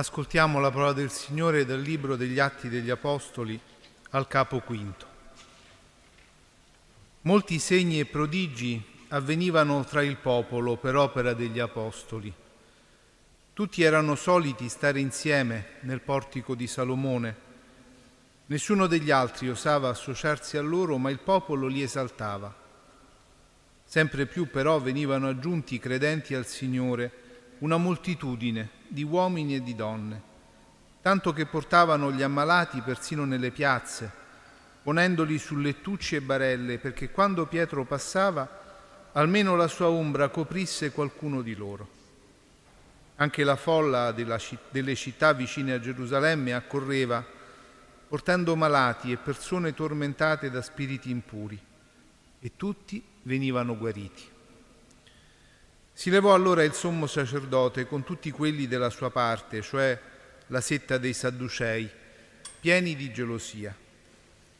Ascoltiamo la parola del Signore dal Libro degli Atti degli Apostoli al capo quinto. Molti segni e prodigi avvenivano tra il popolo per opera degli Apostoli. Tutti erano soliti stare insieme nel portico di Salomone. Nessuno degli altri osava associarsi a loro, ma il popolo li esaltava. Sempre più però venivano aggiunti credenti al Signore una moltitudine di uomini e di donne, tanto che portavano gli ammalati persino nelle piazze, ponendoli su lettucci e barelle, perché quando Pietro passava almeno la sua ombra coprisse qualcuno di loro. Anche la folla delle città vicine a Gerusalemme accorreva, portando malati e persone tormentate da spiriti impuri, e tutti venivano guariti. Si levò allora il sommo sacerdote con tutti quelli della sua parte, cioè la setta dei Sadducei, pieni di gelosia.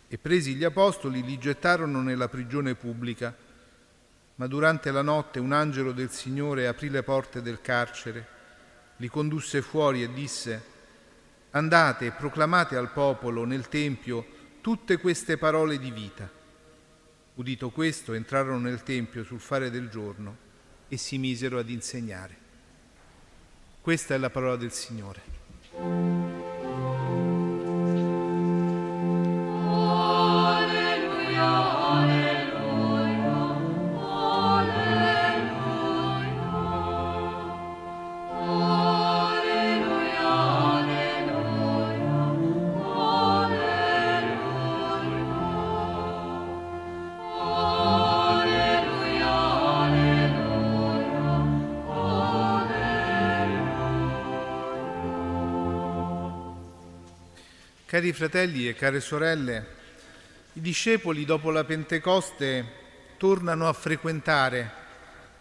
E presi gli apostoli li gettarono nella prigione pubblica. Ma durante la notte un angelo del Signore aprì le porte del carcere, li condusse fuori e disse, Andate e proclamate al popolo nel Tempio tutte queste parole di vita. Udito questo, entrarono nel Tempio sul fare del giorno e si misero ad insegnare. Questa è la parola del Signore. Cari fratelli e care sorelle, i discepoli dopo la Pentecoste tornano a frequentare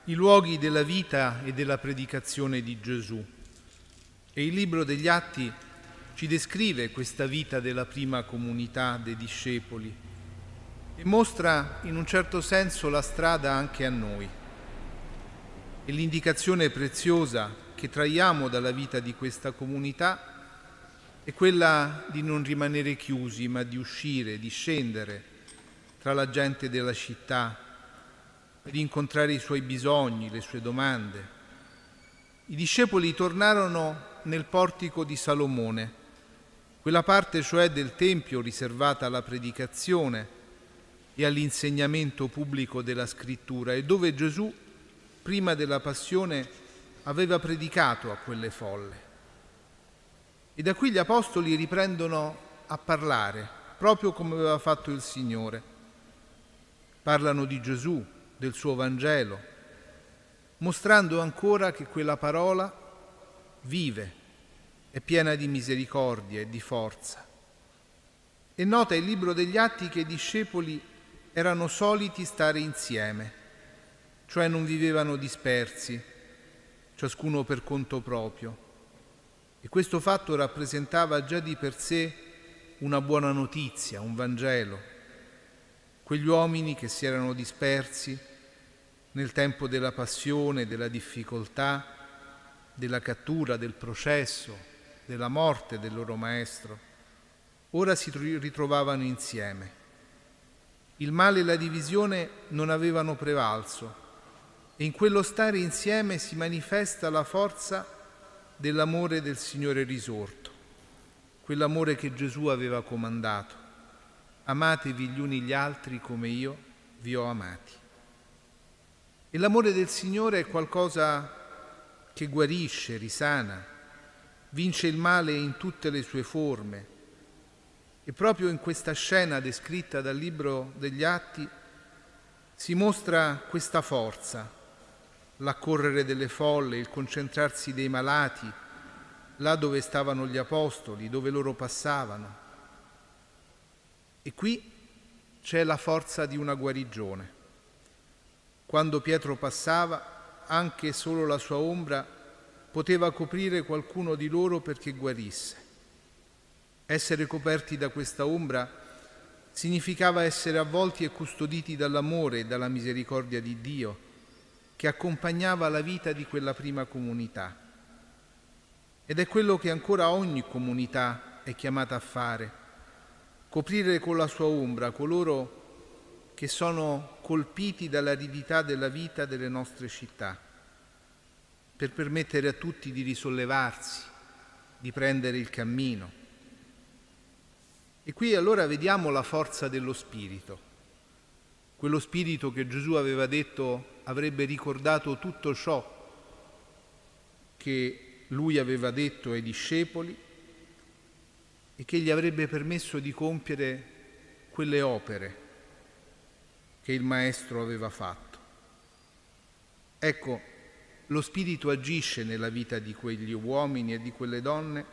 i luoghi della vita e della predicazione di Gesù. E il libro degli Atti ci descrive questa vita della prima comunità dei discepoli e mostra in un certo senso la strada anche a noi. E l'indicazione preziosa che traiamo dalla vita di questa comunità è quella di non rimanere chiusi, ma di uscire, di scendere tra la gente della città, di incontrare i suoi bisogni, le sue domande. I discepoli tornarono nel portico di Salomone, quella parte cioè del Tempio riservata alla predicazione e all'insegnamento pubblico della scrittura e dove Gesù, prima della passione, aveva predicato a quelle folle. E da qui gli apostoli riprendono a parlare, proprio come aveva fatto il Signore. Parlano di Gesù, del suo Vangelo, mostrando ancora che quella parola vive, è piena di misericordia e di forza. E nota il libro degli atti che i discepoli erano soliti stare insieme, cioè non vivevano dispersi, ciascuno per conto proprio e questo fatto rappresentava già di per sé una buona notizia, un Vangelo. Quegli uomini che si erano dispersi nel tempo della passione, della difficoltà, della cattura, del processo, della morte del loro maestro, ora si ritrovavano insieme. Il male e la divisione non avevano prevalso e in quello stare insieme si manifesta la forza dell'amore del Signore risorto, quell'amore che Gesù aveva comandato. Amatevi gli uni gli altri come io vi ho amati. E l'amore del Signore è qualcosa che guarisce, risana, vince il male in tutte le sue forme. E proprio in questa scena descritta dal Libro degli Atti si mostra questa forza l'accorrere delle folle, il concentrarsi dei malati, là dove stavano gli apostoli, dove loro passavano. E qui c'è la forza di una guarigione. Quando Pietro passava, anche solo la sua ombra poteva coprire qualcuno di loro perché guarisse. Essere coperti da questa ombra significava essere avvolti e custoditi dall'amore e dalla misericordia di Dio che accompagnava la vita di quella prima comunità. Ed è quello che ancora ogni comunità è chiamata a fare, coprire con la sua ombra coloro che sono colpiti dall'aridità della vita delle nostre città, per permettere a tutti di risollevarsi, di prendere il cammino. E qui allora vediamo la forza dello Spirito quello spirito che Gesù aveva detto avrebbe ricordato tutto ciò che lui aveva detto ai discepoli e che gli avrebbe permesso di compiere quelle opere che il Maestro aveva fatto. Ecco, lo Spirito agisce nella vita di quegli uomini e di quelle donne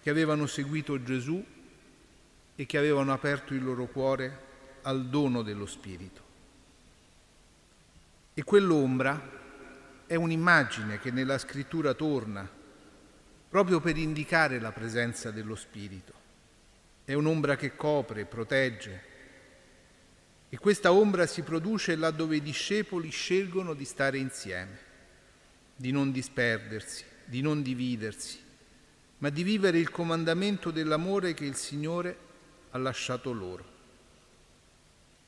che avevano seguito Gesù e che avevano aperto il loro cuore al dono dello Spirito. E quell'ombra è un'immagine che nella scrittura torna proprio per indicare la presenza dello Spirito. È un'ombra che copre, protegge. E questa ombra si produce laddove i discepoli scelgono di stare insieme, di non disperdersi, di non dividersi, ma di vivere il comandamento dell'amore che il Signore ha lasciato loro.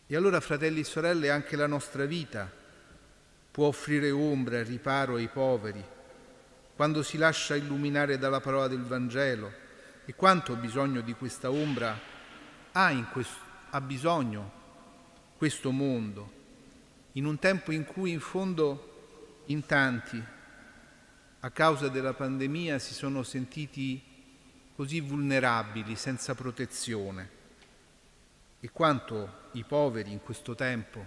E allora, fratelli e sorelle, anche la nostra vita può offrire ombra e riparo ai poveri quando si lascia illuminare dalla parola del Vangelo. E quanto bisogno di questa ombra ha, questo, ha bisogno questo mondo, in un tempo in cui in fondo in tanti, a causa della pandemia, si sono sentiti così vulnerabili, senza protezione e quanto i poveri in questo tempo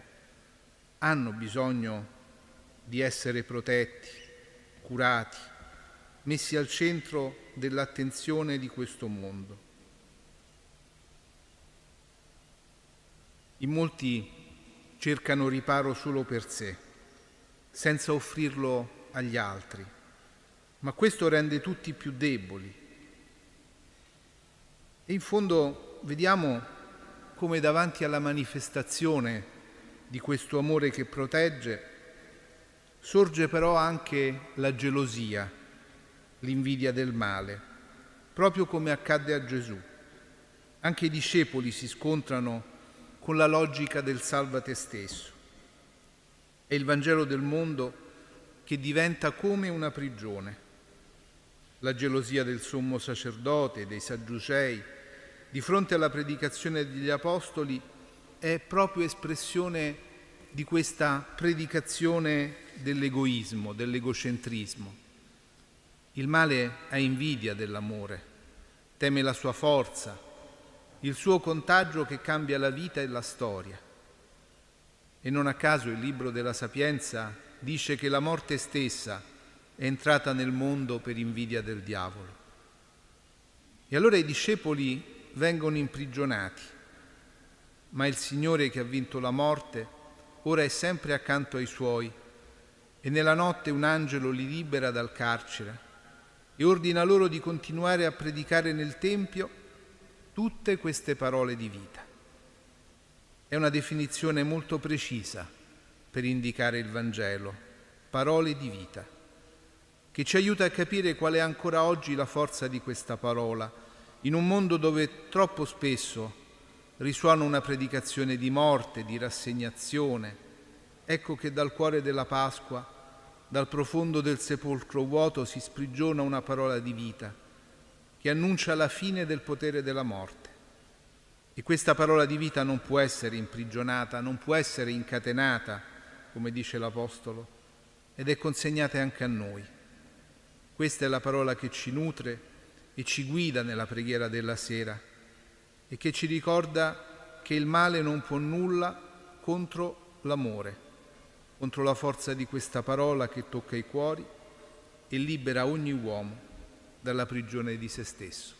hanno bisogno di essere protetti, curati, messi al centro dell'attenzione di questo mondo. In molti cercano riparo solo per sé, senza offrirlo agli altri, ma questo rende tutti più deboli. E in fondo vediamo come davanti alla manifestazione di questo amore che protegge, sorge però anche la gelosia, l'invidia del male, proprio come accadde a Gesù. Anche i discepoli si scontrano con la logica del salva te stesso. È il Vangelo del mondo che diventa come una prigione. La gelosia del sommo sacerdote, dei sadducei, di fronte alla predicazione degli Apostoli è proprio espressione di questa predicazione dell'egoismo, dell'egocentrismo. Il male ha invidia dell'amore, teme la sua forza, il suo contagio che cambia la vita e la storia. E non a caso il libro della Sapienza dice che la morte stessa è entrata nel mondo per invidia del diavolo. E allora i discepoli vengono imprigionati, ma il Signore che ha vinto la morte ora è sempre accanto ai suoi e nella notte un angelo li libera dal carcere e ordina loro di continuare a predicare nel Tempio tutte queste parole di vita. È una definizione molto precisa per indicare il Vangelo, parole di vita, che ci aiuta a capire qual è ancora oggi la forza di questa parola in un mondo dove troppo spesso risuona una predicazione di morte, di rassegnazione, ecco che dal cuore della Pasqua, dal profondo del sepolcro vuoto si sprigiona una parola di vita che annuncia la fine del potere della morte. E questa parola di vita non può essere imprigionata, non può essere incatenata, come dice l'Apostolo, ed è consegnata anche a noi. Questa è la parola che ci nutre e ci guida nella preghiera della sera e che ci ricorda che il male non può nulla contro l'amore, contro la forza di questa parola che tocca i cuori e libera ogni uomo dalla prigione di se stesso.